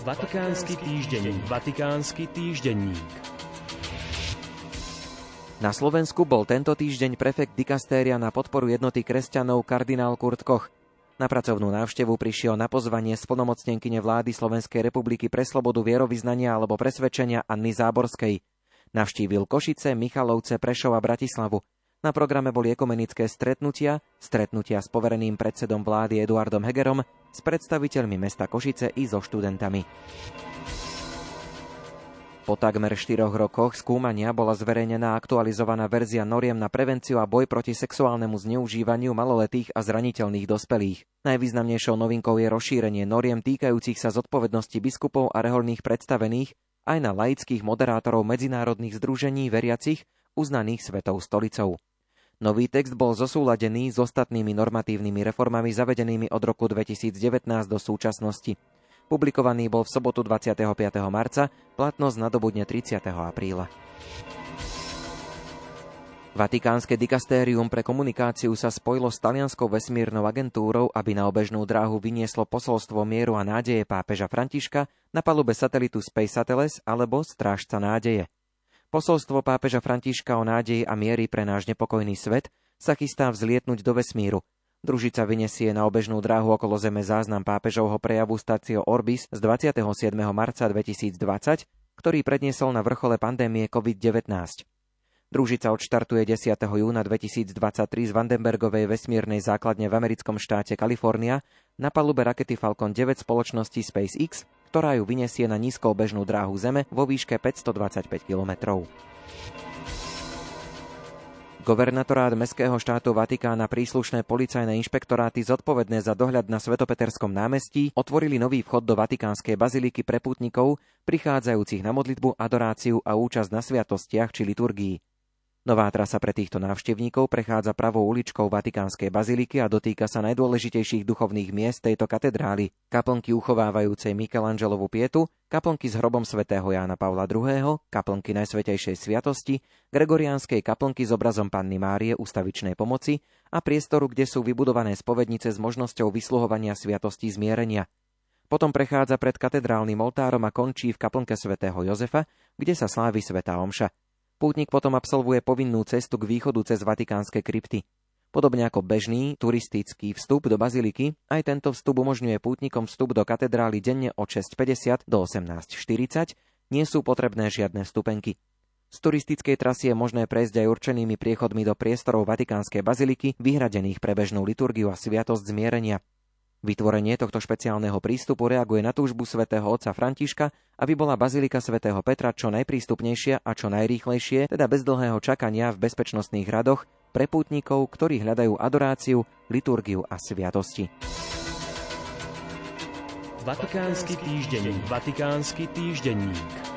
Vatikánsky týždenník. Vatikánsky týždenník. Na Slovensku bol tento týždeň prefekt dikastéria na podporu jednoty kresťanov kardinál Kurt Koch. Na pracovnú návštevu prišiel na pozvanie splnomocnenkyne vlády Slovenskej republiky pre slobodu vierovýznania alebo presvedčenia Anny Záborskej. Navštívil Košice, Michalovce, Prešov a Bratislavu. Na programe boli ekumenické stretnutia, stretnutia s povereným predsedom vlády Eduardom Hegerom, s predstaviteľmi mesta Košice i so študentami. Po takmer 4 rokoch skúmania bola zverejnená aktualizovaná verzia noriem na prevenciu a boj proti sexuálnemu zneužívaniu maloletých a zraniteľných dospelých. Najvýznamnejšou novinkou je rozšírenie noriem týkajúcich sa zodpovednosti biskupov a reholných predstavených aj na laických moderátorov medzinárodných združení veriacich uznaných Svetou stolicou. Nový text bol zosúladený s ostatnými normatívnymi reformami zavedenými od roku 2019 do súčasnosti. Publikovaný bol v sobotu 25. marca, platnosť nadobudne 30. apríla. Vatikánske dikastérium pre komunikáciu sa spojilo s talianskou vesmírnou agentúrou, aby na obežnú dráhu vynieslo posolstvo mieru a nádeje pápeža Františka na palube satelitu Space Satellis alebo Strážca nádeje. Posolstvo pápeža Františka o nádeji a miery pre náš nepokojný svet sa chystá vzlietnúť do vesmíru. Družica vyniesie na obežnú dráhu okolo Zeme záznam pápežovho prejavu Stacio Orbis z 27. marca 2020, ktorý predniesol na vrchole pandémie COVID-19. Družica odštartuje 10. júna 2023 z Vandenbergovej vesmírnej základne v americkom štáte Kalifornia na palube rakety Falcon 9 spoločnosti SpaceX ktorá ju vyniesie na nízkobežnú dráhu Zeme vo výške 525 km. Governatorát Mestského štátu Vatikána príslušné policajné inšpektoráty zodpovedné za dohľad na Svetopeterskom námestí otvorili nový vchod do Vatikánskej baziliky pre pútnikov, prichádzajúcich na modlitbu, adoráciu a účasť na sviatostiach či liturgii. Nová trasa pre týchto návštevníkov prechádza pravou uličkou Vatikánskej baziliky a dotýka sa najdôležitejších duchovných miest tejto katedrály, kaplnky uchovávajúcej Michelangelovu pietu, kaplnky s hrobom svätého Jána Pavla II., kaplnky Najsvetejšej sviatosti, gregoriánskej kaplnky s obrazom Panny Márie ústavičnej pomoci a priestoru, kde sú vybudované spovednice s možnosťou vysluhovania sviatosti zmierenia. Potom prechádza pred katedrálnym oltárom a končí v kaplnke svätého Jozefa, kde sa slávi svätá omša. Pútnik potom absolvuje povinnú cestu k východu cez vatikánske krypty. Podobne ako bežný turistický vstup do baziliky, aj tento vstup umožňuje pútnikom vstup do katedrály denne od 6.50 do 18.40, nie sú potrebné žiadne stupenky. Z turistickej trasy je možné prejsť aj určenými priechodmi do priestorov Vatikánskej baziliky, vyhradených pre bežnú liturgiu a sviatosť zmierenia. Vytvorenie tohto špeciálneho prístupu reaguje na túžbu svätého otca Františka, aby bola bazilika svätého Petra čo najprístupnejšia a čo najrýchlejšie, teda bez dlhého čakania v bezpečnostných radoch, pre pútnikov, ktorí hľadajú adoráciu, liturgiu a sviatosti. Vatikánsky týždenník. Vatikánsky týždenník.